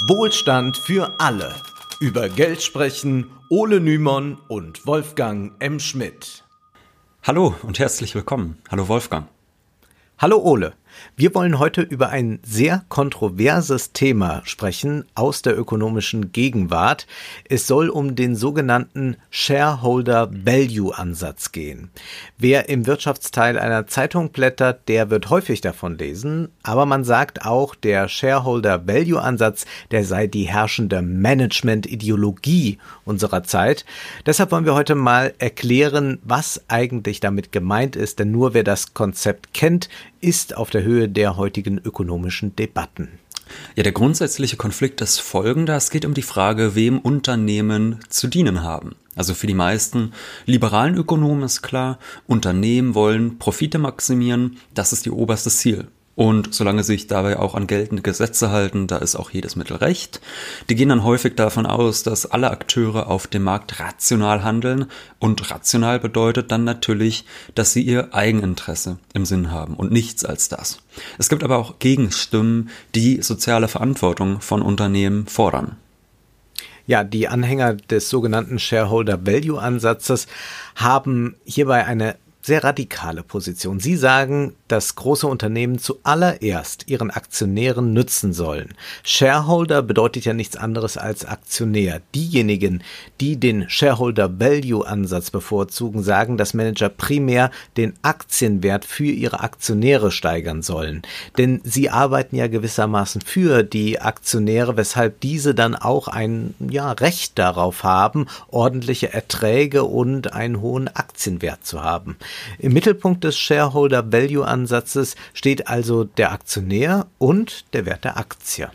Wohlstand für alle. Über Geld sprechen Ole Nymon und Wolfgang M. Schmidt. Hallo und herzlich willkommen. Hallo Wolfgang. Hallo Ole. Wir wollen heute über ein sehr kontroverses Thema sprechen aus der ökonomischen Gegenwart. Es soll um den sogenannten Shareholder Value Ansatz gehen. Wer im Wirtschaftsteil einer Zeitung blättert, der wird häufig davon lesen, aber man sagt auch, der Shareholder Value Ansatz, der sei die herrschende Management-Ideologie unserer Zeit. Deshalb wollen wir heute mal erklären, was eigentlich damit gemeint ist, denn nur wer das Konzept kennt, ist auf der Höhe der heutigen ökonomischen Debatten. Ja, der grundsätzliche Konflikt ist folgender. Es geht um die Frage, wem Unternehmen zu dienen haben. Also für die meisten liberalen Ökonomen ist klar, Unternehmen wollen Profite maximieren, das ist ihr oberstes Ziel. Und solange sich dabei auch an geltende Gesetze halten, da ist auch jedes Mittel recht. Die gehen dann häufig davon aus, dass alle Akteure auf dem Markt rational handeln. Und rational bedeutet dann natürlich, dass sie ihr Eigeninteresse im Sinn haben und nichts als das. Es gibt aber auch Gegenstimmen, die soziale Verantwortung von Unternehmen fordern. Ja, die Anhänger des sogenannten Shareholder Value Ansatzes haben hierbei eine sehr radikale Position. Sie sagen, dass große Unternehmen zuallererst ihren Aktionären nützen sollen. Shareholder bedeutet ja nichts anderes als Aktionär. Diejenigen, die den Shareholder Value Ansatz bevorzugen, sagen, dass Manager primär den Aktienwert für ihre Aktionäre steigern sollen. Denn sie arbeiten ja gewissermaßen für die Aktionäre, weshalb diese dann auch ein ja, Recht darauf haben, ordentliche Erträge und einen hohen Aktienwert zu haben. Im Mittelpunkt des Shareholder Value Ansatzes steht also der Aktionär und der Wert der Aktie.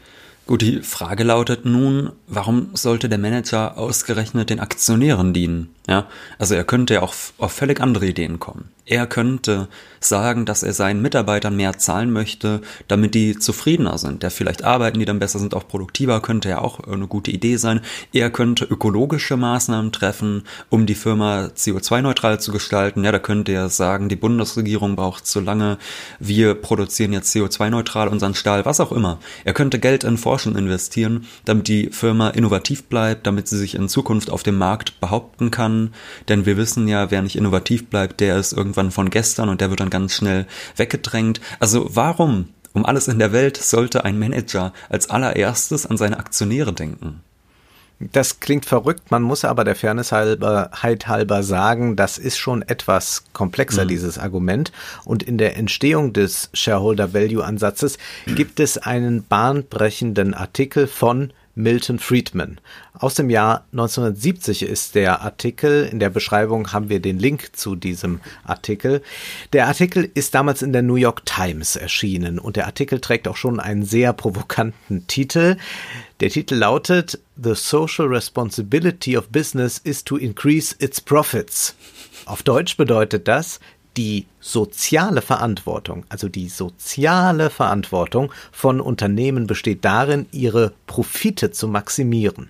Gut, die Frage lautet nun, warum sollte der Manager ausgerechnet den Aktionären dienen? Ja, also er könnte ja auch auf völlig andere Ideen kommen. Er könnte sagen, dass er seinen Mitarbeitern mehr zahlen möchte, damit die zufriedener sind. Der vielleicht arbeiten die dann besser, sind auch produktiver, könnte ja auch eine gute Idee sein. Er könnte ökologische Maßnahmen treffen, um die Firma CO2-neutral zu gestalten. Ja, da könnte er sagen, die Bundesregierung braucht zu lange, wir produzieren jetzt CO2-neutral unseren Stahl, was auch immer. Er könnte Geld in Forschung investieren, damit die Firma innovativ bleibt, damit sie sich in Zukunft auf dem Markt behaupten kann. Denn wir wissen ja, wer nicht innovativ bleibt, der ist irgendwann irgendwann von gestern und der wird dann ganz schnell weggedrängt. Also warum um alles in der Welt sollte ein Manager als allererstes an seine Aktionäre denken? Das klingt verrückt, man muss aber der Fairness halber, halt halber sagen, das ist schon etwas komplexer, mhm. dieses Argument. Und in der Entstehung des Shareholder Value Ansatzes gibt es einen bahnbrechenden Artikel von Milton Friedman. Aus dem Jahr 1970 ist der Artikel. In der Beschreibung haben wir den Link zu diesem Artikel. Der Artikel ist damals in der New York Times erschienen und der Artikel trägt auch schon einen sehr provokanten Titel. Der Titel lautet The Social Responsibility of Business is to increase its profits. Auf Deutsch bedeutet das, die soziale Verantwortung, also die soziale Verantwortung von Unternehmen besteht darin, ihre Profite zu maximieren.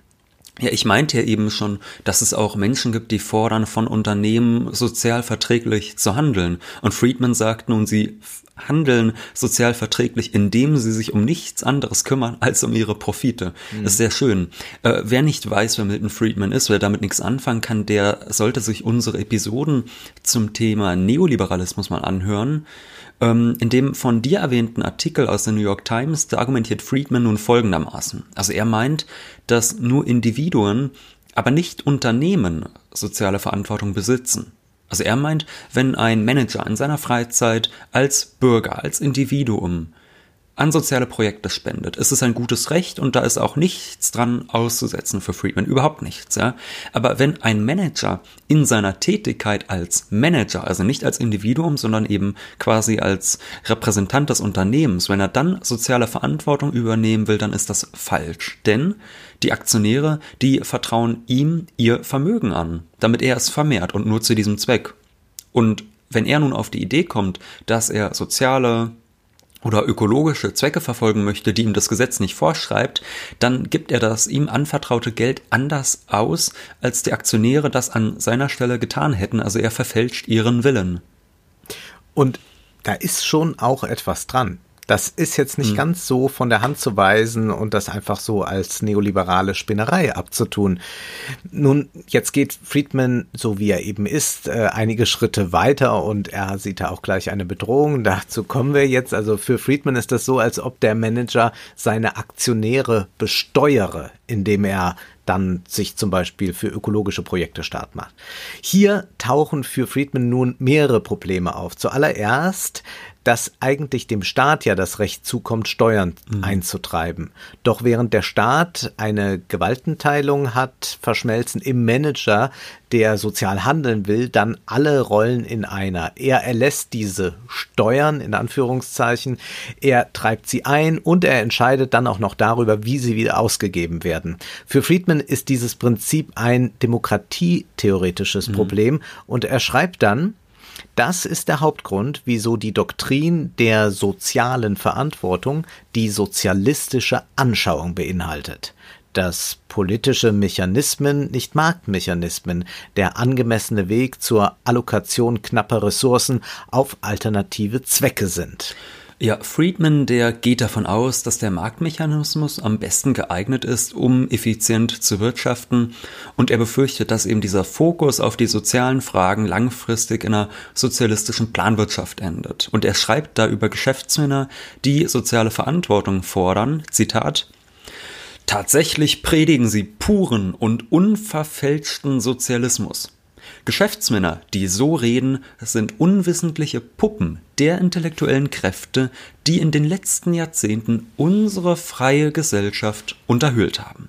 Ja, ich meinte ja eben schon, dass es auch Menschen gibt, die fordern, von Unternehmen sozial verträglich zu handeln. Und Friedman sagt nun, sie handeln sozial verträglich, indem sie sich um nichts anderes kümmern als um ihre Profite. Mhm. Das ist sehr schön. Äh, wer nicht weiß, wer Milton Friedman ist, wer damit nichts anfangen kann, der sollte sich unsere Episoden zum Thema Neoliberalismus mal anhören. Ähm, in dem von dir erwähnten Artikel aus der New York Times, da argumentiert Friedman nun folgendermaßen. Also er meint, dass nur Individuen, aber nicht Unternehmen soziale Verantwortung besitzen. Also er meint, wenn ein Manager in seiner Freizeit als Bürger, als Individuum an soziale Projekte spendet, ist es ein gutes Recht und da ist auch nichts dran auszusetzen für Friedman, überhaupt nichts, ja. Aber wenn ein Manager in seiner Tätigkeit als Manager, also nicht als Individuum, sondern eben quasi als Repräsentant des Unternehmens, wenn er dann soziale Verantwortung übernehmen will, dann ist das falsch. Denn die Aktionäre, die vertrauen ihm ihr Vermögen an, damit er es vermehrt und nur zu diesem Zweck. Und wenn er nun auf die Idee kommt, dass er soziale oder ökologische Zwecke verfolgen möchte, die ihm das Gesetz nicht vorschreibt, dann gibt er das ihm anvertraute Geld anders aus, als die Aktionäre das an seiner Stelle getan hätten. Also er verfälscht ihren Willen. Und da ist schon auch etwas dran. Das ist jetzt nicht mhm. ganz so von der Hand zu weisen und das einfach so als neoliberale Spinnerei abzutun. Nun, jetzt geht Friedman, so wie er eben ist, äh, einige Schritte weiter und er sieht da auch gleich eine Bedrohung. Dazu kommen wir jetzt. Also für Friedman ist das so, als ob der Manager seine Aktionäre besteuere, indem er dann sich zum Beispiel für ökologische Projekte stark macht. Hier tauchen für Friedman nun mehrere Probleme auf. Zuallererst dass eigentlich dem Staat ja das Recht zukommt, Steuern mhm. einzutreiben. Doch während der Staat eine Gewaltenteilung hat, verschmelzen im Manager, der sozial handeln will, dann alle Rollen in einer. Er erlässt diese Steuern in Anführungszeichen, er treibt sie ein und er entscheidet dann auch noch darüber, wie sie wieder ausgegeben werden. Für Friedman ist dieses Prinzip ein demokratietheoretisches mhm. Problem und er schreibt dann, das ist der Hauptgrund, wieso die Doktrin der sozialen Verantwortung die sozialistische Anschauung beinhaltet dass politische Mechanismen nicht Marktmechanismen, der angemessene Weg zur Allokation knapper Ressourcen auf alternative Zwecke sind. Ja, Friedman, der geht davon aus, dass der Marktmechanismus am besten geeignet ist, um effizient zu wirtschaften und er befürchtet, dass eben dieser Fokus auf die sozialen Fragen langfristig in einer sozialistischen Planwirtschaft endet. Und er schreibt da über Geschäftsmänner, die soziale Verantwortung fordern, Zitat, Tatsächlich predigen sie puren und unverfälschten Sozialismus. Geschäftsmänner, die so reden, sind unwissentliche Puppen der intellektuellen Kräfte, die in den letzten Jahrzehnten unsere freie Gesellschaft unterhöhlt haben.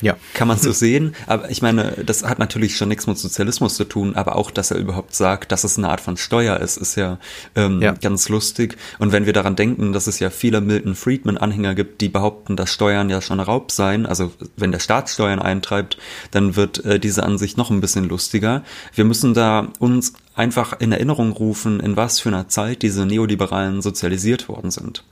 Ja. Kann man so sehen. Aber ich meine, das hat natürlich schon nichts mit Sozialismus zu tun, aber auch, dass er überhaupt sagt, dass es eine Art von Steuer ist, ist ja, ähm, ja. ganz lustig. Und wenn wir daran denken, dass es ja viele Milton Friedman-Anhänger gibt, die behaupten, dass Steuern ja schon Raub seien, also wenn der Staat Steuern eintreibt, dann wird äh, diese Ansicht noch ein bisschen lustiger. Wir müssen da uns einfach in Erinnerung rufen, in was für einer Zeit diese Neoliberalen sozialisiert worden sind.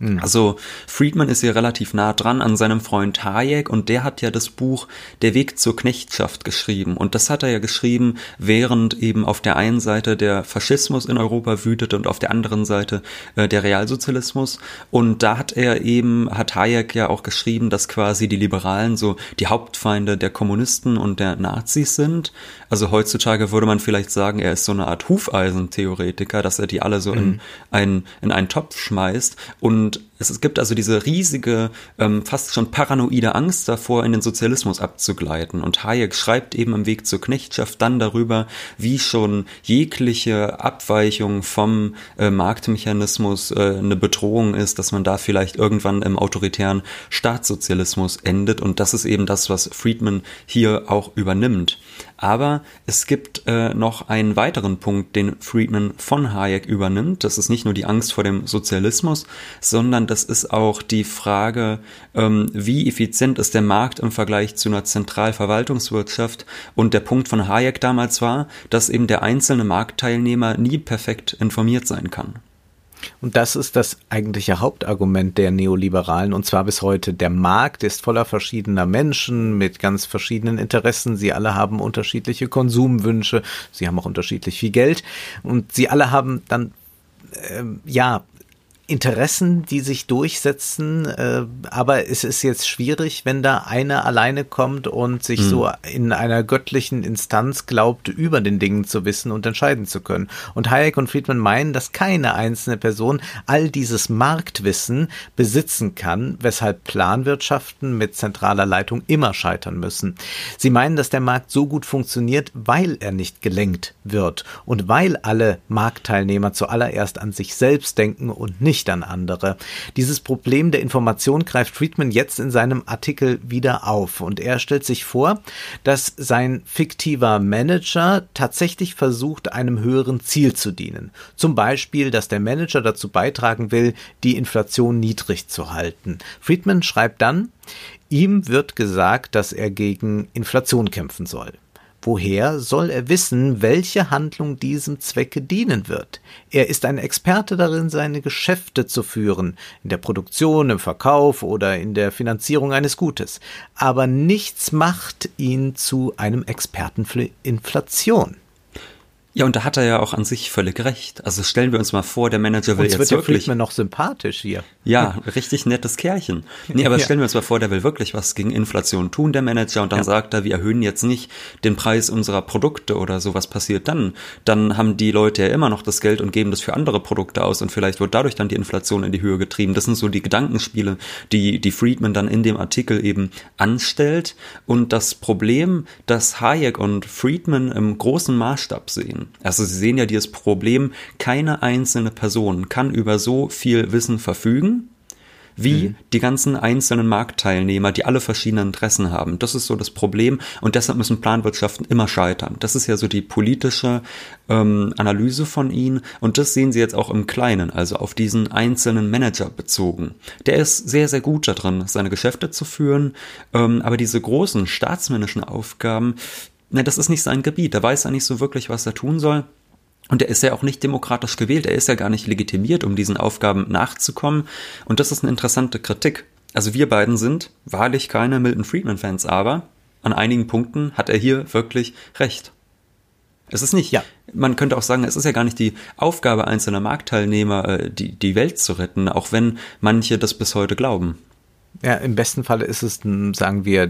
Mhm. Also Friedman ist hier relativ nah dran an seinem Freund Hayek und der hat ja das Buch Der Weg zur Knechtschaft geschrieben und das hat er ja geschrieben, während eben auf der einen Seite der Faschismus in Europa wütete und auf der anderen Seite äh, der Realsozialismus und da hat er eben, hat Hayek ja auch geschrieben, dass quasi die Liberalen so die Hauptfeinde der Kommunisten und der Nazis sind. Also heutzutage würde man vielleicht sagen, er ist so eine Art Hufeisentheoretiker, dass er die alle so mhm. in, einen, in einen Topf schmeißt und und es gibt also diese riesige, ähm, fast schon paranoide Angst davor, in den Sozialismus abzugleiten. Und Hayek schreibt eben im Weg zur Knechtschaft dann darüber, wie schon jegliche Abweichung vom äh, Marktmechanismus äh, eine Bedrohung ist, dass man da vielleicht irgendwann im autoritären Staatssozialismus endet. Und das ist eben das, was Friedman hier auch übernimmt. Aber es gibt äh, noch einen weiteren Punkt, den Friedman von Hayek übernimmt. Das ist nicht nur die Angst vor dem Sozialismus, sondern das ist auch die Frage, ähm, wie effizient ist der Markt im Vergleich zu einer Zentralverwaltungswirtschaft. Und der Punkt von Hayek damals war, dass eben der einzelne Marktteilnehmer nie perfekt informiert sein kann. Und das ist das eigentliche Hauptargument der Neoliberalen, und zwar bis heute. Der Markt ist voller verschiedener Menschen mit ganz verschiedenen Interessen. Sie alle haben unterschiedliche Konsumwünsche. Sie haben auch unterschiedlich viel Geld. Und sie alle haben dann äh, ja Interessen, die sich durchsetzen, äh, aber es ist jetzt schwierig, wenn da einer alleine kommt und sich mhm. so in einer göttlichen Instanz glaubt, über den Dingen zu wissen und entscheiden zu können. Und Hayek und Friedman meinen, dass keine einzelne Person all dieses Marktwissen besitzen kann, weshalb Planwirtschaften mit zentraler Leitung immer scheitern müssen. Sie meinen, dass der Markt so gut funktioniert, weil er nicht gelenkt wird und weil alle Marktteilnehmer zuallererst an sich selbst denken und nicht an andere. Dieses Problem der Information greift Friedman jetzt in seinem Artikel wieder auf und er stellt sich vor, dass sein fiktiver Manager tatsächlich versucht, einem höheren Ziel zu dienen. Zum Beispiel, dass der Manager dazu beitragen will, die Inflation niedrig zu halten. Friedman schreibt dann, ihm wird gesagt, dass er gegen Inflation kämpfen soll. Woher soll er wissen, welche Handlung diesem Zwecke dienen wird? Er ist ein Experte darin, seine Geschäfte zu führen, in der Produktion, im Verkauf oder in der Finanzierung eines Gutes. Aber nichts macht ihn zu einem Experten für Inflation. Ja, und da hat er ja auch an sich völlig recht. Also stellen wir uns mal vor, der Manager will Uns jetzt wird wirklich. Friedman noch sympathisch hier. Ja, richtig nettes Kerlchen. Nee, aber Ja. stellen wir uns mal vor, der will wirklich was gegen Inflation tun, der Manager, und dann Ja. sagt er, wir erhöhen jetzt nicht den Preis unserer Produkte oder so, was passiert dann? Dann haben die Leute ja immer noch das Geld und geben das für andere Produkte aus und vielleicht wird dadurch dann die Inflation in die Höhe getrieben. Das sind so die Gedankenspiele, die, die Friedman dann in dem Artikel eben anstellt. Und das Problem, das Hayek und Friedman im großen Maßstab sehen, also sie sehen ja dieses Problem, keine einzelne Person kann über so viel Wissen verfügen, wie die ganzen einzelnen Marktteilnehmer, die alle verschiedene Interessen haben. Das ist so das Problem und deshalb müssen Planwirtschaften immer scheitern. Das ist ja so die politische ähm, Analyse von ihnen und das sehen Sie jetzt auch im Kleinen, also auf diesen einzelnen Manager bezogen. Der ist sehr, sehr gut darin, seine Geschäfte zu führen, ähm, aber diese großen staatsmännischen Aufgaben, ne, das ist nicht sein Gebiet. Da weiß er nicht so wirklich, was er tun soll. Und er ist ja auch nicht demokratisch gewählt, er ist ja gar nicht legitimiert, um diesen Aufgaben nachzukommen. Und das ist eine interessante Kritik. Also wir beiden sind wahrlich keine Milton Friedman-Fans, aber an einigen Punkten hat er hier wirklich recht. Es ist nicht, Ja. man könnte auch sagen, es ist ja gar nicht die Aufgabe einzelner Marktteilnehmer, äh, die, die Welt zu retten, auch wenn manche das bis heute glauben. Ja, im besten Falle ist es sagen wir,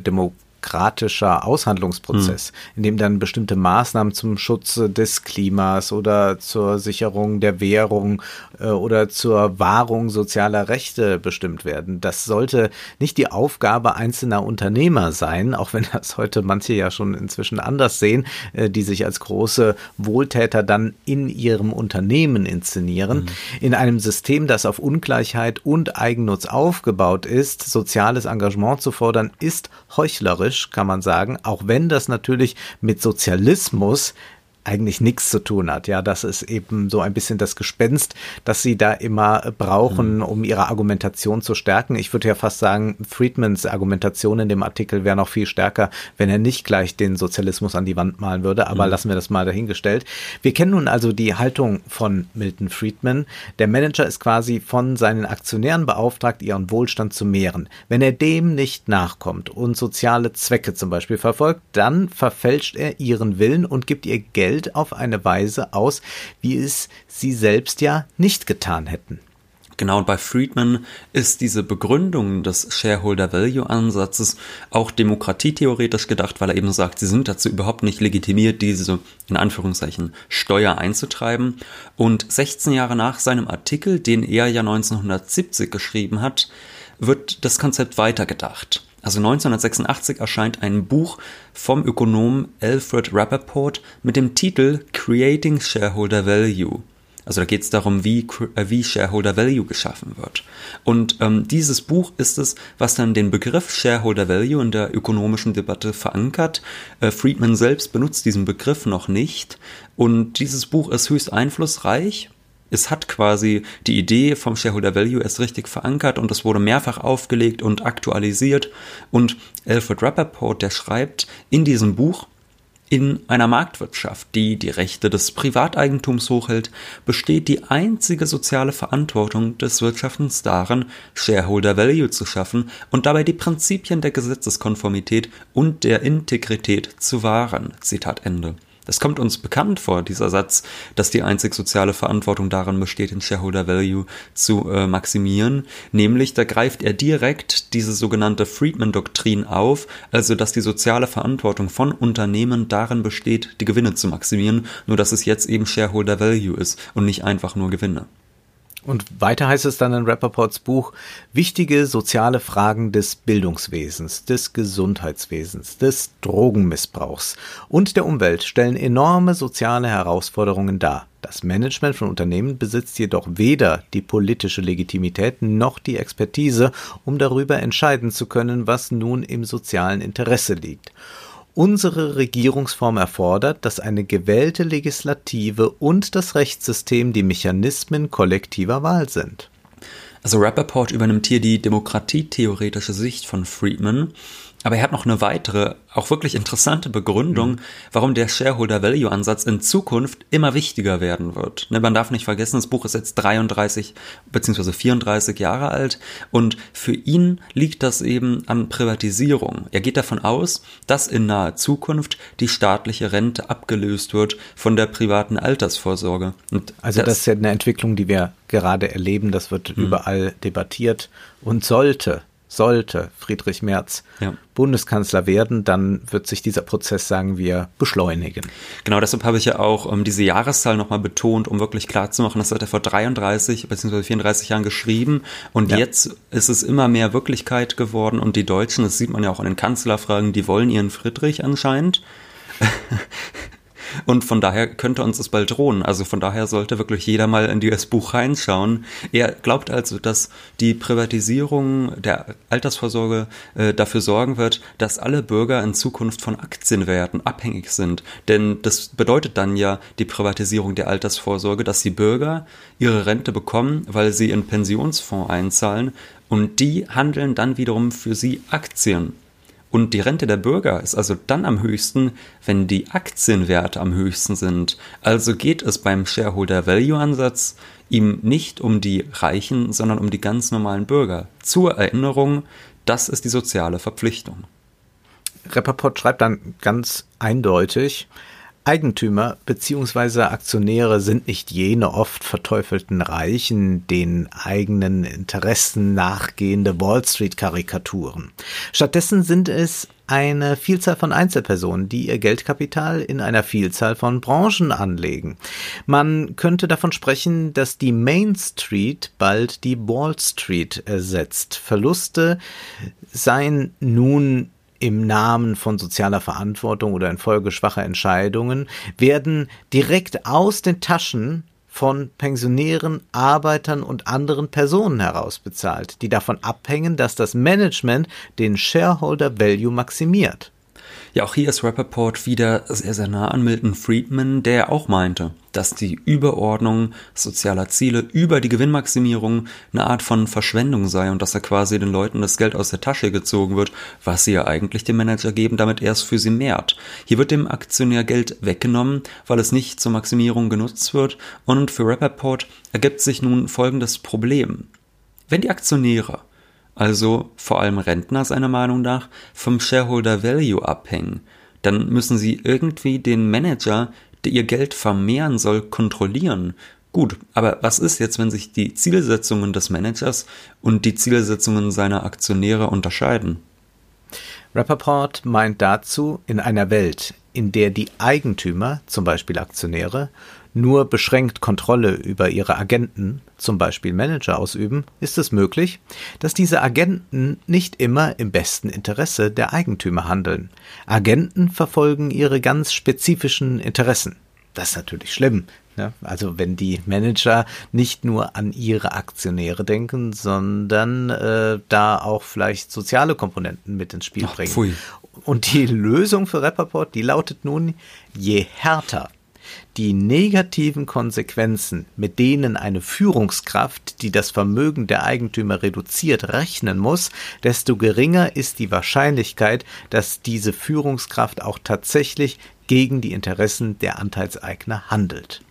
demokratischer Aushandlungsprozess, in dem dann bestimmte Maßnahmen zum Schutz des Klimas oder zur Sicherung der Währung äh, oder zur Wahrung sozialer Rechte bestimmt werden. Das sollte nicht die Aufgabe einzelner Unternehmer sein, auch wenn das heute manche ja schon inzwischen anders sehen, äh, die sich als große Wohltäter dann in ihrem Unternehmen inszenieren. In einem System, das auf Ungleichheit und Eigennutz aufgebaut ist, soziales Engagement zu fordern, ist heuchlerisch, kann man sagen, auch wenn das natürlich mit Sozialismus eigentlich nichts zu tun hat. Ja, das ist eben so ein bisschen das Gespenst, das sie da immer brauchen, um ihre Argumentation zu stärken. Ich würde ja fast sagen, Friedmans Argumentation in dem Artikel wäre noch viel stärker, wenn er nicht gleich den Sozialismus an die Wand malen würde. Aber lassen wir das mal dahingestellt. Wir kennen nun also die Haltung von Milton Friedman. Der Manager ist quasi von seinen Aktionären beauftragt, ihren Wohlstand zu mehren. Wenn er dem nicht nachkommt und soziale Zwecke zum Beispiel verfolgt, dann verfälscht er ihren Willen und gibt ihr Geld auf eine Weise aus, wie es sie selbst ja nicht getan hätten. Genau, und bei Friedman ist diese Begründung des Shareholder Value Ansatzes auch demokratietheoretisch gedacht, weil er eben sagt, sie sind dazu überhaupt nicht legitimiert, diese in Anführungszeichen Steuer einzutreiben. Und 16 Jahre nach seinem Artikel, den er ja 1970 geschrieben hat, wird das Konzept weitergedacht. Also 1986 erscheint ein Buch vom Ökonom Alfred Rappaport mit dem Titel Creating Shareholder Value. Also da geht es darum, wie, äh, wie Shareholder Value geschaffen wird. Und ähm, dieses Buch ist es, was dann den Begriff Shareholder Value in der ökonomischen Debatte verankert. Äh, Friedman selbst benutzt diesen Begriff noch nicht. Und dieses Buch ist höchst einflussreich, es hat quasi die Idee vom Shareholder Value erst richtig verankert und es wurde mehrfach aufgelegt und aktualisiert. Und Alfred Rappaport, der schreibt in diesem Buch, in einer Marktwirtschaft, die die Rechte des Privateigentums hochhält, besteht die einzige soziale Verantwortung des Wirtschaftens darin, Shareholder Value zu schaffen und dabei die Prinzipien der Gesetzeskonformität und der Integrität zu wahren. Zitat Ende. Es kommt uns bekannt vor, dieser Satz, dass die einzig soziale Verantwortung darin besteht, den Shareholder Value zu äh, maximieren. Nämlich, da greift er direkt diese sogenannte Friedman-Doktrin auf, also dass die soziale Verantwortung von Unternehmen darin besteht, die Gewinne zu maximieren, nur dass es jetzt eben Shareholder Value ist und nicht einfach nur Gewinne. Und weiter heißt es dann in Rappaports Buch, wichtige soziale Fragen des Bildungswesens, des Gesundheitswesens, des Drogenmissbrauchs und der Umwelt stellen enorme soziale Herausforderungen dar. Das Management von Unternehmen besitzt jedoch weder die politische Legitimität noch die Expertise, um darüber entscheiden zu können, was nun im sozialen Interesse liegt. Unsere Regierungsform erfordert, dass eine gewählte Legislative und das Rechtssystem die Mechanismen kollektiver Wahl sind. Also Rappaport übernimmt hier die demokratietheoretische Sicht von Friedman. Aber er hat noch eine weitere, auch wirklich interessante Begründung, warum der Shareholder Value Ansatz in Zukunft immer wichtiger werden wird. Ne, man darf nicht vergessen, das Buch ist jetzt 33 bzw. 34 Jahre alt und für ihn liegt das eben an Privatisierung. Er geht davon aus, dass in naher Zukunft die staatliche Rente abgelöst wird von der privaten Altersvorsorge. Und also das, das ist ja eine Entwicklung, die wir gerade erleben. Das wird hm. überall debattiert und sollte sollte Friedrich Merz ja. Bundeskanzler werden, dann wird sich dieser Prozess, sagen wir, beschleunigen. Genau, deshalb habe ich ja auch um, ähm, diese Jahreszahl nochmal betont, um wirklich klarzumachen, das hat er vor 33 bzw. 34 Jahren geschrieben und ja. jetzt ist es immer mehr Wirklichkeit geworden und die Deutschen, das sieht man ja auch in den Kanzlerfragen, die wollen ihren Friedrich anscheinend. Und von daher könnte uns es bald drohen. Also von daher sollte wirklich jeder mal in dieses Buch reinschauen. Er glaubt also, dass die Privatisierung der Altersvorsorge äh, dafür sorgen wird, dass alle Bürger in Zukunft von Aktienwerten abhängig sind. Denn das bedeutet dann ja die Privatisierung der Altersvorsorge, dass die Bürger ihre Rente bekommen, weil sie in Pensionsfonds einzahlen und die handeln dann wiederum für sie Aktien. Und die Rente der Bürger ist also dann am höchsten, wenn die Aktienwerte am höchsten sind. Also geht es beim Shareholder Value Ansatz ihm nicht um die Reichen, sondern um die ganz normalen Bürger. Zur Erinnerung, das ist die soziale Verpflichtung. Rappaport schreibt dann ganz eindeutig, Eigentümer bzw. Aktionäre sind nicht jene oft verteufelten Reichen, den eigenen Interessen nachgehende Wall Street-Karikaturen. Stattdessen sind es eine Vielzahl von Einzelpersonen, die ihr Geldkapital in einer Vielzahl von Branchen anlegen. Man könnte davon sprechen, dass die Main Street bald die Wall Street ersetzt. Verluste seien nun im Namen von sozialer Verantwortung oder infolge schwacher Entscheidungen werden direkt aus den Taschen von Pensionären, Arbeitern und anderen Personen herausbezahlt, die davon abhängen, dass das Management den Shareholder Value maximiert. Ja, auch hier ist Rappaport wieder sehr, sehr nah an Milton Friedman, der auch meinte, dass die Überordnung sozialer Ziele über die Gewinnmaximierung eine Art von Verschwendung sei und dass er quasi den Leuten das Geld aus der Tasche gezogen wird, was sie ja eigentlich dem Manager geben, damit er es für sie mehrt. Hier wird dem Aktionär Geld weggenommen, weil es nicht zur Maximierung genutzt wird und für Rappaport ergibt sich nun folgendes Problem. Wenn die Aktionäre also vor allem Rentner seiner Meinung nach, vom Shareholder Value abhängen. Dann müssen sie irgendwie den Manager, der ihr Geld vermehren soll, kontrollieren. Gut, aber was ist jetzt, wenn sich die Zielsetzungen des Managers und die Zielsetzungen seiner Aktionäre unterscheiden? Rappaport meint dazu, in einer Welt, in der die Eigentümer, zum Beispiel Aktionäre, nur beschränkt Kontrolle über ihre Agenten, zum Beispiel Manager, ausüben, ist es möglich, dass diese Agenten nicht immer im besten Interesse der Eigentümer handeln. Agenten verfolgen ihre ganz spezifischen Interessen. Das ist natürlich schlimm. Ne? Also wenn die Manager nicht nur an ihre Aktionäre denken, sondern äh, da auch vielleicht soziale Komponenten mit ins Spiel Ach, bringen. Pfui. Und die Lösung für Rapperport, die lautet nun, je härter die negativen Konsequenzen, mit denen eine Führungskraft, die das Vermögen der Eigentümer reduziert, rechnen muss, desto geringer ist die Wahrscheinlichkeit, dass diese Führungskraft auch tatsächlich gegen die Interessen der Anteilseigner handelt.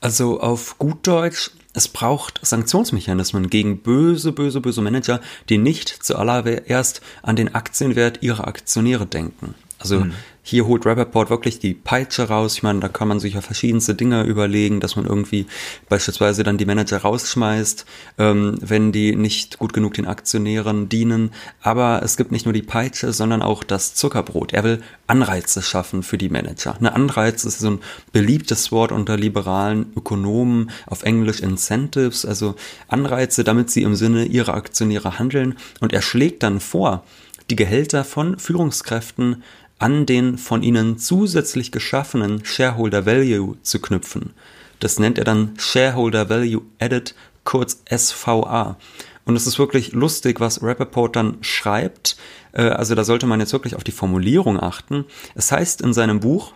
Also auf gut Deutsch, es braucht Sanktionsmechanismen gegen böse, böse, böse Manager, die nicht zuallererst an den Aktienwert ihrer Aktionäre denken. Also mhm. Hier holt Rappaport wirklich die Peitsche raus. Ich meine, da kann man sich ja verschiedenste Dinge überlegen, dass man irgendwie beispielsweise dann die Manager rausschmeißt, ähm, wenn die nicht gut genug den Aktionären dienen. Aber es gibt nicht nur die Peitsche, sondern auch das Zuckerbrot. Er will Anreize schaffen für die Manager. Eine Anreiz ist so ein beliebtes Wort unter liberalen Ökonomen, auf Englisch Incentives, also Anreize, damit sie im Sinne ihrer Aktionäre handeln. Und er schlägt dann vor, die Gehälter von Führungskräften an den von ihnen zusätzlich geschaffenen Shareholder Value zu knüpfen. Das nennt er dann Shareholder Value Added, kurz SVA. Und es ist wirklich lustig, was Rappaport dann schreibt. Äh, also da sollte man jetzt wirklich auf die Formulierung achten. Es heißt in seinem Buch,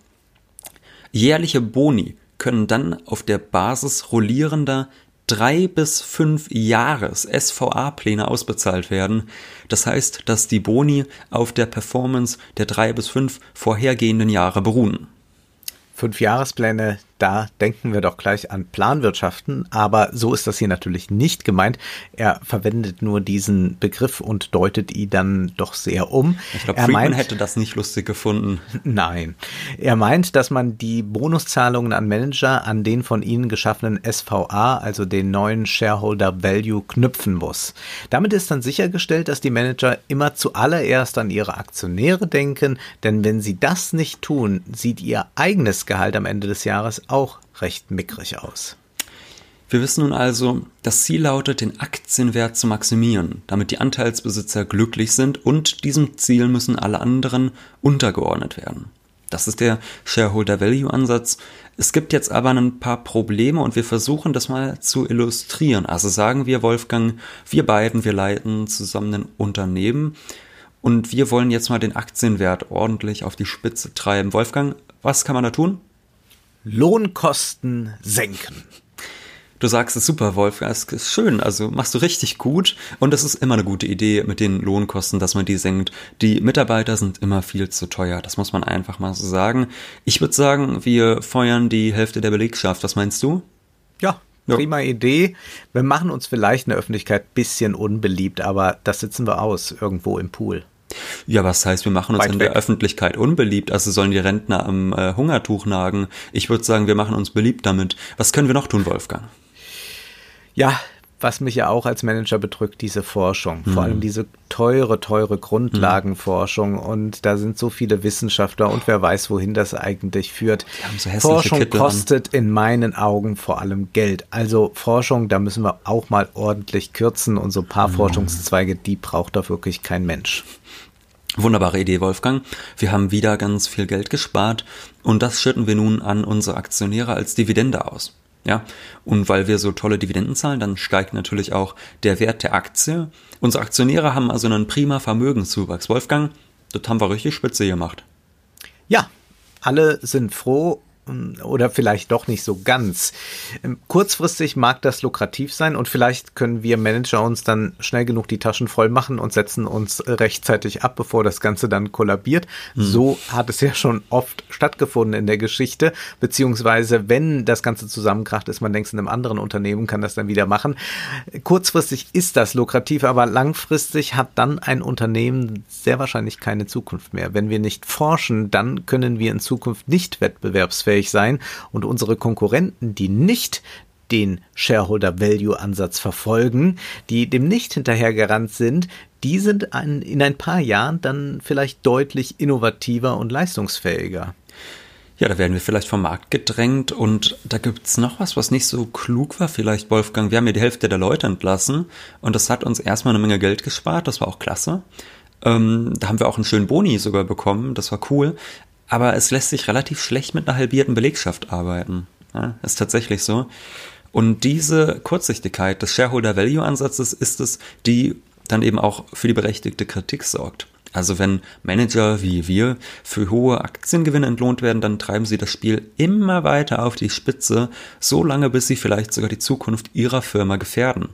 jährliche Boni können dann auf der Basis rollierender drei bis fünf Jahres SVA-Pläne ausbezahlt werden. Das heißt, dass die Boni auf der Performance der drei bis fünf vorhergehenden Jahre beruhen. Fünf Jahrespläne, da denken wir doch gleich an Planwirtschaften, aber so ist das hier natürlich nicht gemeint. Er verwendet nur diesen Begriff und deutet ihn dann doch sehr um. Ich glaube, Friedman meint, hätte das nicht lustig gefunden. Nein. Er meint, dass man die Bonuszahlungen an Manager an den von ihnen geschaffenen SVA, also den neuen Shareholder Value, knüpfen muss. Damit ist dann sichergestellt, dass die Manager immer zuallererst an ihre Aktionäre denken, denn wenn sie das nicht tun, sieht ihr eigenes Gehalt am Ende des Jahres auch recht mickrig aus. Wir wissen nun also, das Ziel lautet, den Aktienwert zu maximieren, damit die Anteilsbesitzer glücklich sind und diesem Ziel müssen alle anderen untergeordnet werden. Das ist der Shareholder Value Ansatz. Es gibt jetzt aber ein paar Probleme und wir versuchen das mal zu illustrieren. Also sagen wir, Wolfgang, wir beiden, wir leiten zusammen ein Unternehmen und wir wollen jetzt mal den Aktienwert ordentlich auf die Spitze treiben. Wolfgang, was kann man da tun? Lohnkosten senken. Du sagst es super, Wolf, es ist schön, also machst du richtig gut und es ist immer eine gute Idee mit den Lohnkosten, dass man die senkt. Die Mitarbeiter sind immer viel zu teuer, das muss man einfach mal so sagen. Ich würde sagen, wir feuern die Hälfte der Belegschaft, was meinst du? Ja, prima ja. Idee. Wir machen uns vielleicht in der Öffentlichkeit bisschen unbeliebt, aber das sitzen wir aus irgendwo im Pool. Ja, was heißt, wir machen uns Weit in weg. der Öffentlichkeit unbeliebt, also sollen die Rentner am äh, Hungertuch nagen. Ich würde sagen, wir machen uns beliebt damit. Was können wir noch tun, Wolfgang? Ja, was mich ja auch als Manager bedrückt, diese Forschung. Vor allem mhm. diese teure, teure Grundlagenforschung. Und da sind so viele Wissenschaftler und wer weiß, wohin das eigentlich führt. So Forschung Kittel kostet an. in meinen Augen vor allem Geld. Also Forschung, da müssen wir auch mal ordentlich kürzen. Und so ein paar mhm. Forschungszweige, die braucht doch wirklich kein Mensch. Wunderbare Idee, Wolfgang. Wir haben wieder ganz viel Geld gespart und das schütten wir nun an unsere Aktionäre als Dividende aus. Ja, und weil wir so tolle Dividenden zahlen, dann steigt natürlich auch der Wert der Aktie. Unsere Aktionäre haben also einen prima Vermögenszuwachs. Wolfgang, das haben wir richtig spitze gemacht. Ja, alle sind froh oder vielleicht doch nicht so ganz. Ähm, kurzfristig mag das lukrativ sein und vielleicht können wir Manager uns dann schnell genug die Taschen voll machen und setzen uns rechtzeitig ab, bevor das Ganze dann kollabiert. Mhm. So hat es ja schon oft stattgefunden in der Geschichte, beziehungsweise wenn das Ganze zusammenkracht, ist man längst in einem anderen Unternehmen, kann das dann wieder machen. Kurzfristig ist das lukrativ, aber langfristig hat dann ein Unternehmen sehr wahrscheinlich keine Zukunft mehr. Wenn wir nicht forschen, dann können wir in Zukunft nicht wettbewerbsfähig wettbewerbsfähig sein und unsere Konkurrenten, die nicht den Shareholder Value Ansatz verfolgen, die dem nicht hinterhergerannt sind, die sind in ein paar Jahren dann vielleicht deutlich innovativer und leistungsfähiger. Ja, da werden wir vielleicht vom Markt gedrängt und da gibt's noch was, was nicht so klug war, vielleicht Wolfgang. Wir haben ja die Hälfte der Leute entlassen und das hat uns erstmal eine Menge Geld gespart, das war auch klasse. Ähm, da haben wir auch einen schönen Boni sogar bekommen, das war cool aber es lässt sich relativ schlecht mit einer halbierten Belegschaft arbeiten. Ja, ist tatsächlich so. Und diese Kurzsichtigkeit des Shareholder Value Ansatzes ist es, die dann eben auch für die berechtigte Kritik sorgt. Also wenn Manager wie wir für hohe Aktiengewinne entlohnt werden, dann treiben sie das Spiel immer weiter auf die Spitze, so lange bis sie vielleicht sogar die Zukunft ihrer Firma gefährden.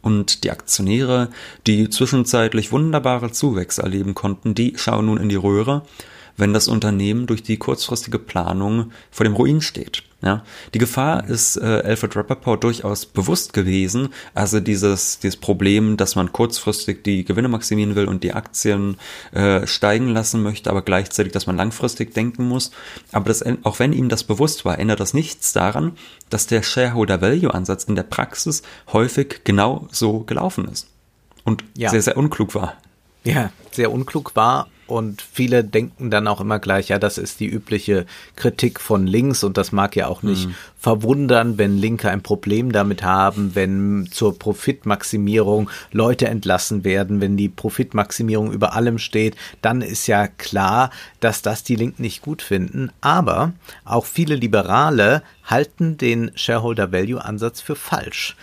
Und die Aktionäre, die zwischenzeitlich wunderbare Zuwächse erleben konnten, die schauen nun in die Röhre wenn das Unternehmen durch die kurzfristige Planung vor dem Ruin steht. Ja, die Gefahr ist äh, Alfred Rappaport durchaus bewusst gewesen. Also dieses, dieses Problem, dass man kurzfristig die Gewinne maximieren will und die Aktien äh, steigen lassen möchte, aber gleichzeitig, dass man langfristig denken muss. Aber das, auch wenn ihm das bewusst war, ändert das nichts daran, dass der Shareholder Value Ansatz in der Praxis häufig genau so gelaufen ist. Und ja. sehr, sehr unklug war. Ja, sehr unklug war und viele denken dann auch immer gleich, ja, das ist die übliche Kritik von links und das mag ja auch nicht mhm. verwundern, wenn Linke ein Problem damit haben, wenn zur Profitmaximierung Leute entlassen werden, wenn die Profitmaximierung über allem steht, dann ist ja klar, dass das die Linken nicht gut finden. Aber auch viele Liberale halten den Shareholder Value Ansatz für falsch.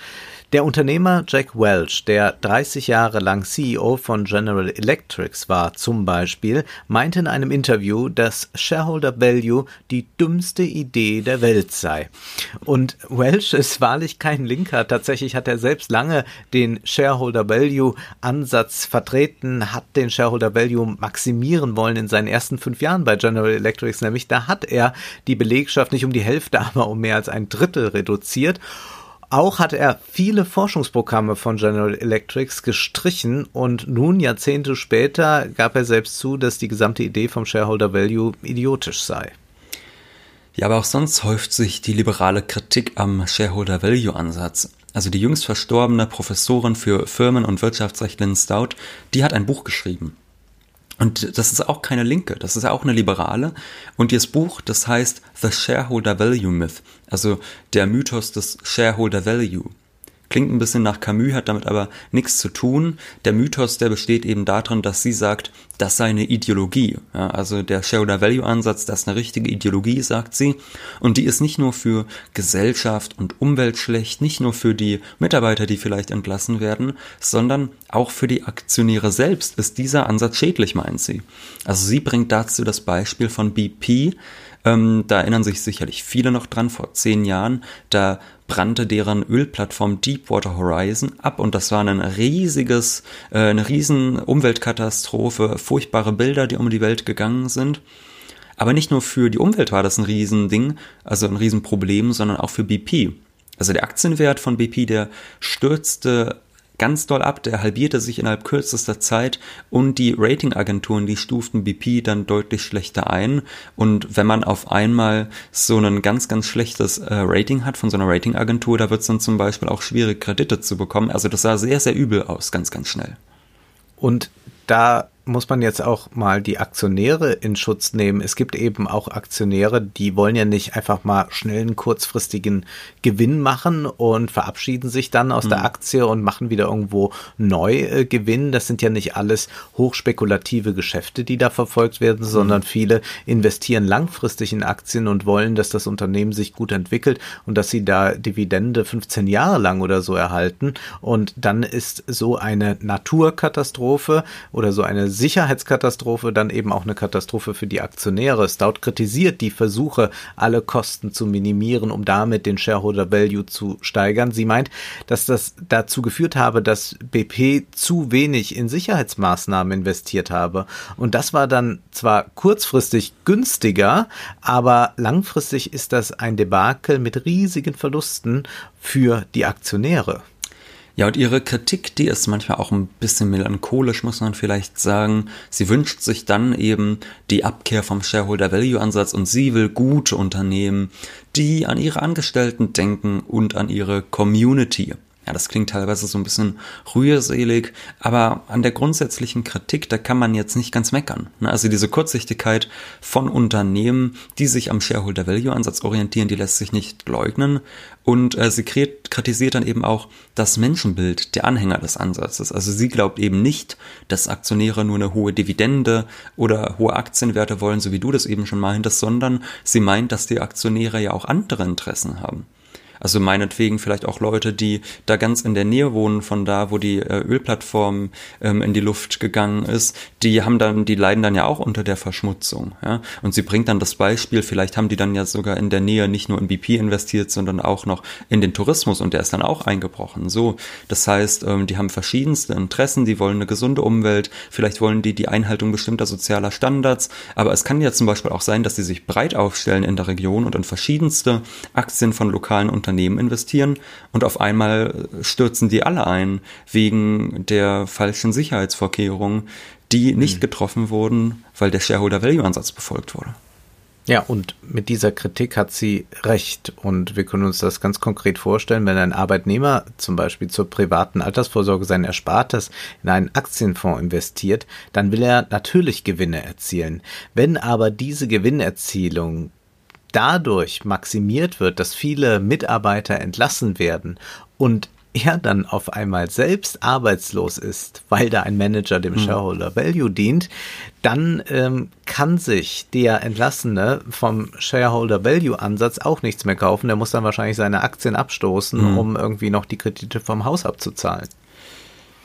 Der Unternehmer Jack Welch, der 30 Jahre lang CEO von General Electric war zum Beispiel, meinte in einem Interview, dass Shareholder Value die dümmste Idee der Welt sei. Und Welch ist wahrlich kein Linker. Tatsächlich hat er selbst lange den Shareholder Value Ansatz vertreten, hat den Shareholder Value maximieren wollen in seinen ersten fünf Jahren bei General Electric. Nämlich da hat er die Belegschaft nicht um die Hälfte, aber um mehr als ein Drittel reduziert. Auch hat er viele Forschungsprogramme von General Electric gestrichen und nun, Jahrzehnte später, gab er selbst zu, dass die gesamte Idee vom Shareholder Value idiotisch sei. Ja, aber auch sonst häuft sich die liberale Kritik am Shareholder Value Ansatz. Also die jüngst verstorbene Professorin für Firmen- und Wirtschaftsrecht Lynn Stout, die hat ein Buch geschrieben. Und das ist auch keine Linke, das ist auch eine Liberale. Und ihr Buch, das heißt The Shareholder Value Myth, also der Mythos des Shareholder Value. Klingt ein bisschen nach Camus, hat damit aber nichts zu tun. Der Mythos, der besteht eben darin, dass sie sagt, das sei eine Ideologie. Ja, also der Shareholder Value Ansatz, das ist eine richtige Ideologie, sagt sie. Und die ist nicht nur für Gesellschaft und Umwelt schlecht, nicht nur für die Mitarbeiter, die vielleicht entlassen werden, sondern auch für die Aktionäre selbst ist dieser Ansatz schädlich, meint sie. Also sie bringt dazu das Beispiel von BP, ähm, da erinnern sich sicherlich viele noch dran, vor zehn Jahren, da brannte deren Ölplattform Deepwater Horizon ab und das war ein riesiges, äh, eine riesen Umweltkatastrophe, furchtbare Bilder, die um die Welt gegangen sind. Aber nicht nur für die Umwelt war das ein Riesending, also ein Riesenproblem, sondern auch für BP. Also der Aktienwert von BP, der stürzte ganz doll ab, der halbierte sich innerhalb kürzester Zeit und die Ratingagenturen, die stuften BP dann deutlich schlechter ein und wenn man auf einmal so ein ganz, ganz schlechtes äh, Rating hat von so einer Ratingagentur, da wird es dann zum Beispiel auch schwierig, Kredite zu bekommen. Also das sah sehr, sehr übel aus, ganz, ganz schnell. Und da muss man jetzt auch mal die Aktionäre in Schutz nehmen. Es gibt eben auch Aktionäre, die wollen ja nicht einfach mal schnell einen kurzfristigen Gewinn machen und verabschieden sich dann aus mhm. der Aktie und machen wieder irgendwo neu äh, Gewinn. Das sind ja nicht alles hochspekulative Geschäfte, die da verfolgt werden, mhm. sondern viele investieren langfristig in Aktien und wollen, dass das Unternehmen sich gut entwickelt und dass sie da Dividende 15 Jahre lang oder so erhalten. Und dann ist so eine Naturkatastrophe oder so eine Sicherheitskatastrophe dann eben auch eine Katastrophe für die Aktionäre. Stout kritisiert die Versuche, alle Kosten zu minimieren, um damit den Shareholder Value zu steigern. Sie meint, dass das dazu geführt habe, dass BP zu wenig in Sicherheitsmaßnahmen investiert habe. Und das war dann zwar kurzfristig günstiger, aber langfristig ist das ein Debakel mit riesigen Verlusten für die Aktionäre. Ja, und ihre Kritik, die ist manchmal auch ein bisschen melancholisch, muss man vielleicht sagen. Sie wünscht sich dann eben die Abkehr vom Shareholder Value Ansatz und sie will gute Unternehmen, die an ihre Angestellten denken und an ihre Community. Ja, das klingt teilweise so ein bisschen rührselig, aber an der grundsätzlichen Kritik, da kann man jetzt nicht ganz meckern. Ne? Also diese Kurzsichtigkeit von Unternehmen, die sich am Shareholder Value Ansatz orientieren, die lässt sich nicht leugnen. Und äh, sie kritisiert dann eben auch das Menschenbild der Anhänger des Ansatzes. Also sie glaubt eben nicht, dass Aktionäre nur eine hohe Dividende oder hohe Aktienwerte wollen, so wie du das eben schon meintest, sondern sie meint, dass die Aktionäre ja auch andere Interessen haben. Also meinetwegen vielleicht auch Leute, die da ganz in der Nähe wohnen von da, wo die äh, Ölplattform ähm, in die Luft gegangen ist, die haben dann, die leiden dann ja auch unter der Verschmutzung. Ja? Und sie bringt dann das Beispiel, vielleicht haben die dann ja sogar in der Nähe nicht nur in BP investiert, sondern auch noch in den Tourismus und der ist dann auch eingebrochen. So, das heißt, ähm, die haben verschiedenste Interessen, die wollen eine gesunde Umwelt, vielleicht wollen die die Einhaltung bestimmter sozialer Standards, aber es kann ja zum Beispiel auch sein, dass sie sich breit aufstellen in der Region und in verschiedenste Aktien von lokalen Unternehmen Unternehmen investieren und auf einmal stürzen die alle ein wegen der falschen Sicherheitsvorkehrungen, die nicht mhm. getroffen wurden, weil der Shareholder Value Ansatz befolgt wurde. Ja, und mit dieser Kritik hat sie recht. Und wir können uns das ganz konkret vorstellen, wenn ein Arbeitnehmer zum Beispiel zur privaten Altersvorsorge sein Erspartes in einen Aktienfonds investiert, dann will er natürlich Gewinne erzielen. Wenn aber diese Gewinnerzielung dadurch maximiert wird, dass viele Mitarbeiter entlassen werden und er dann auf einmal selbst arbeitslos ist, weil da ein Manager dem mhm. Shareholder Value dient, dann ähm, kann sich der Entlassene vom Shareholder Value Ansatz auch nichts mehr kaufen. Der muss dann wahrscheinlich seine Aktien abstoßen, mhm. um irgendwie noch die Kredite vom Haus abzuzahlen.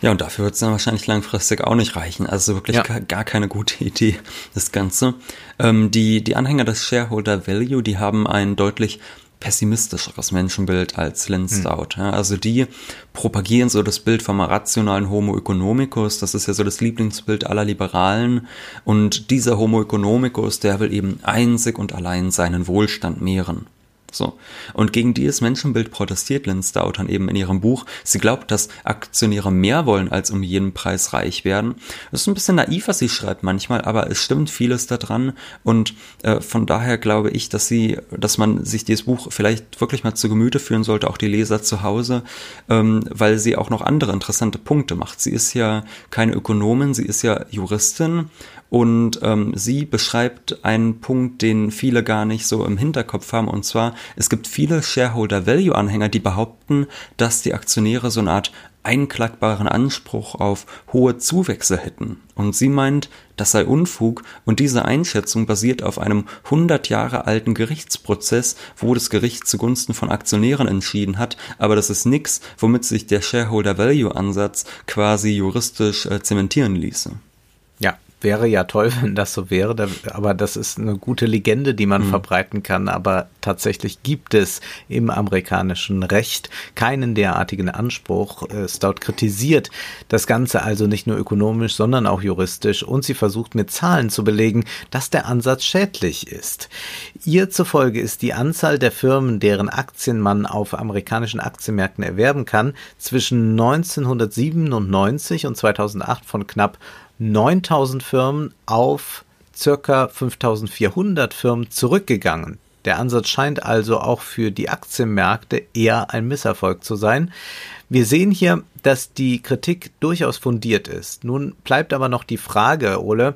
Ja, und dafür wird es dann wahrscheinlich langfristig auch nicht reichen. Also wirklich ja. gar, gar, keine gute Idee, das Ganze. Ähm, die, die Anhänger des Shareholder Value, die haben ein deutlich pessimistischeres Menschenbild als Lynn hm. Ja, also die propagieren so das Bild vom rationalen Homo economicus, das ist ja so das Lieblingsbild aller Liberalen. Und dieser Homo economicus, der will eben einzig und allein seinen Wohlstand mehren. So. Und gegen dieses Menschenbild protestiert Lynn Stout dann eben in ihrem Buch. Sie glaubt, dass Aktionäre mehr wollen als um jeden Preis reich werden. Das ist ein bisschen naiv, was sie schreibt manchmal, aber es stimmt vieles daran. Und äh, von daher glaube ich, dass sie, dass man sich dieses Buch vielleicht wirklich mal zu Gemüte führen sollte, auch die Leser zu Hause, ähm, weil sie auch noch andere interessante Punkte macht. Sie ist ja keine Ökonomin, sie ist ja Juristin und ähm, sie beschreibt einen Punkt, den viele gar nicht so im Hinterkopf haben. Und zwar, es gibt viele Shareholder-Value-Anhänger, die behaupten, dass die Aktionäre so eine Art einklagbaren Anspruch auf hohe Zuwächse hätten. Und sie meint, das sei Unfug und diese Einschätzung basiert auf einem 100 Jahre alten Gerichtsprozess, wo das Gericht zugunsten von Aktionären entschieden hat, aber das ist nichts, womit sich der Shareholder Value Ansatz quasi juristisch äh, zementieren ließe. Wäre ja toll, wenn das so wäre, aber das ist eine gute Legende, die man mhm. verbreiten kann. Aber tatsächlich gibt es im amerikanischen Recht keinen derartigen Anspruch. Stout kritisiert das Ganze also nicht nur ökonomisch, sondern auch juristisch und sie versucht mit Zahlen zu belegen, dass der Ansatz schädlich ist. Ihr zufolge ist die Anzahl der Firmen, deren Aktien man auf amerikanischen Aktienmärkten erwerben kann, zwischen 1997 und 2008 von knapp 9000 Firmen auf circa 5400 Firmen zurückgegangen. Der Ansatz scheint also auch für die Aktienmärkte eher ein Misserfolg zu sein. Wir sehen hier, dass die Kritik durchaus fundiert ist. Nun bleibt aber noch die Frage, Ole,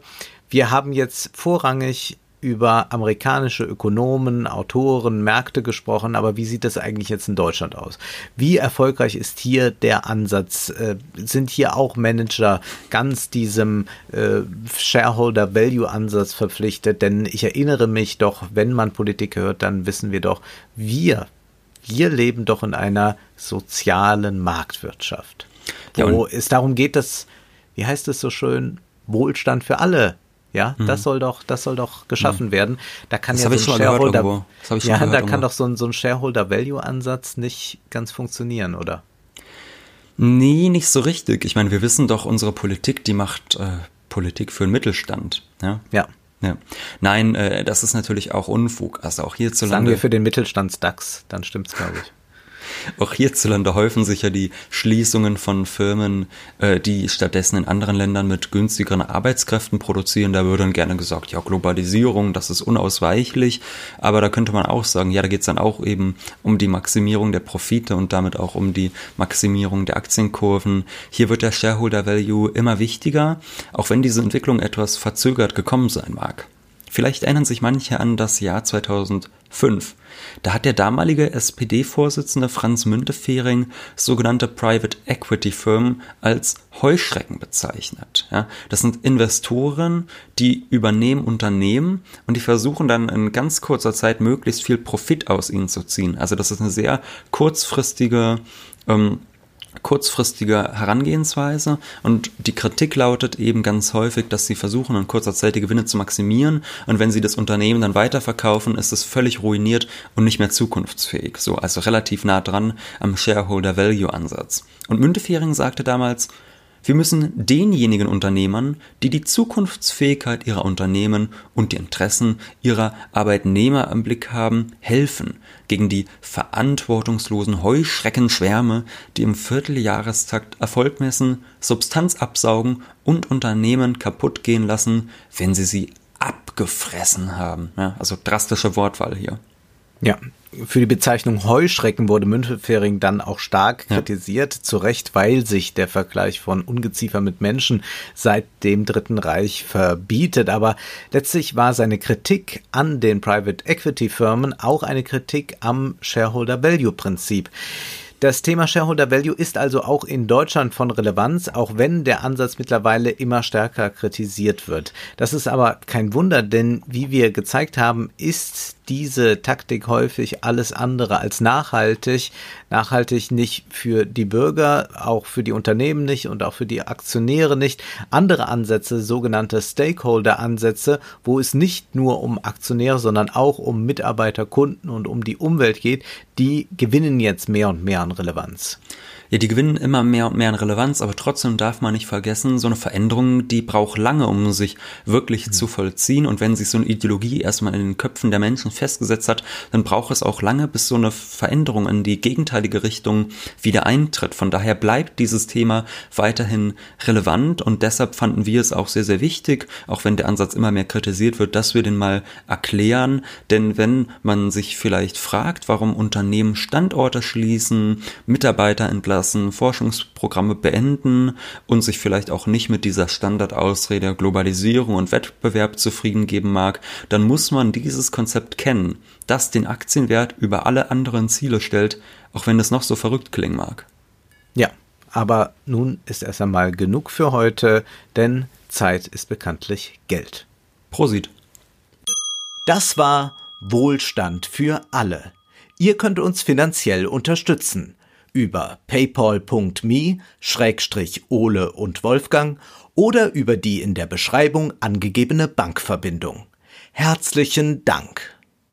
wir haben jetzt vorrangig über amerikanische Ökonomen, Autoren, Märkte gesprochen, aber wie sieht das eigentlich jetzt in Deutschland aus? Wie erfolgreich ist hier der Ansatz? Äh, sind hier auch Manager ganz diesem äh, Shareholder Value Ansatz verpflichtet? Denn ich erinnere mich doch, wenn man Politik hört, dann wissen wir doch, wir, wir leben doch in einer sozialen Marktwirtschaft, wo ja, es darum geht, dass, wie heißt es so schön, Wohlstand für alle ja, mhm. das soll doch, das soll doch geschaffen mhm. werden. Da kann das ja so ein Shareholder, ja, da kann doch so ein, so ein Shareholder Value Ansatz nicht ganz funktionieren, oder? Nee, nicht so richtig. Ich meine, wir wissen doch, unsere Politik, die macht äh, Politik für den Mittelstand. Ja. ja. Ja. Nein, äh, das ist natürlich auch Unfug. Also auch hierzulande. Sagen wir für den Mittelstands-DAX, dann stimmt's, glaube ich. Auch hierzulande häufen sich ja die Schließungen von Firmen, äh, die stattdessen in anderen Ländern mit günstigeren Arbeitskräften produzieren. Da würde dann gerne gesagt, ja, Globalisierung, das ist unausweichlich. Aber da könnte man auch sagen, ja, da geht es dann auch eben um die Maximierung der Profite und damit auch um die Maximierung der Aktienkurven. Hier wird der Shareholder Value immer wichtiger, auch wenn diese Entwicklung etwas verzögert gekommen sein mag. Vielleicht erinnern sich manche an das Jahr 2005. Da hat der damalige SPD-Vorsitzende Franz Müntefering sogenannte Private Equity Firmen als Heuschrecken bezeichnet. Ja, das sind Investoren, die übernehmen Unternehmen und die versuchen dann in ganz kurzer Zeit möglichst viel Profit aus ihnen zu ziehen. Also das ist eine sehr kurzfristige ähm, kurzfristige Herangehensweise und die Kritik lautet eben ganz häufig, dass sie versuchen, in kurzer Zeit die Gewinne zu maximieren und wenn sie das Unternehmen dann weiterverkaufen, ist es völlig ruiniert und nicht mehr zukunftsfähig. So, also relativ nah dran am Shareholder Value Ansatz. Und Müntefering sagte damals, wir müssen denjenigen Unternehmern, die die Zukunftsfähigkeit ihrer Unternehmen und die Interessen ihrer Arbeitnehmer im Blick haben, helfen gegen die verantwortungslosen Heuschreckenschwärme, die im Vierteljahrestakt Erfolg messen, Substanz absaugen und Unternehmen kaputt gehen lassen, wenn sie sie abgefressen haben. Ja, also drastische Wortwahl hier. Ja, für die Bezeichnung Heuschrecken wurde Müntefering dann auch stark ja. kritisiert, zu Recht, weil sich der Vergleich von Ungeziefer mit Menschen seit dem Dritten Reich verbietet. Aber letztlich war seine Kritik an den Private Equity Firmen auch eine Kritik am Shareholder Value Prinzip. Das Thema Shareholder Value ist also auch in Deutschland von Relevanz, auch wenn der Ansatz mittlerweile immer stärker kritisiert wird. Das ist aber kein Wunder, denn wie wir gezeigt haben, ist diese Taktik häufig alles andere als nachhaltig. Nachhaltig nicht für die Bürger, auch für die Unternehmen nicht und auch für die Aktionäre nicht. Andere Ansätze, sogenannte Stakeholder-Ansätze, wo es nicht nur um Aktionäre, sondern auch um Mitarbeiter, Kunden und um die Umwelt geht, die gewinnen jetzt mehr und mehr an Relevanz. Ja, die gewinnen immer mehr und mehr an Relevanz, aber trotzdem darf man nicht vergessen, so eine Veränderung, die braucht lange, um sich wirklich mhm. zu vollziehen. Und wenn sich so eine Ideologie erstmal in den Köpfen der Menschen festgesetzt hat, dann braucht es auch lange, bis so eine Veränderung in die gegenteilige Richtung wieder eintritt. Von daher bleibt dieses Thema weiterhin relevant und deshalb fanden wir es auch sehr, sehr wichtig, auch wenn der Ansatz immer mehr kritisiert wird, dass wir den mal erklären. Denn wenn man sich vielleicht fragt, warum Unternehmen Standorte schließen, Mitarbeiter entlassen, lassen, Forschungsprogramme beenden und sich vielleicht auch nicht mit dieser Standardausrede Globalisierung und Wettbewerb zufrieden geben mag, dann muss man dieses Konzept kennen, das den Aktienwert über alle anderen Ziele stellt, auch wenn es noch so verrückt klingen mag. Ja, aber nun ist erst einmal genug für heute, denn Zeit ist bekanntlich Geld. Prosit. Das war Wohlstand für alle. Ihr könnt uns finanziell unterstützen über paypal.me-ole und Wolfgang oder über die in der Beschreibung angegebene Bankverbindung. Herzlichen Dank!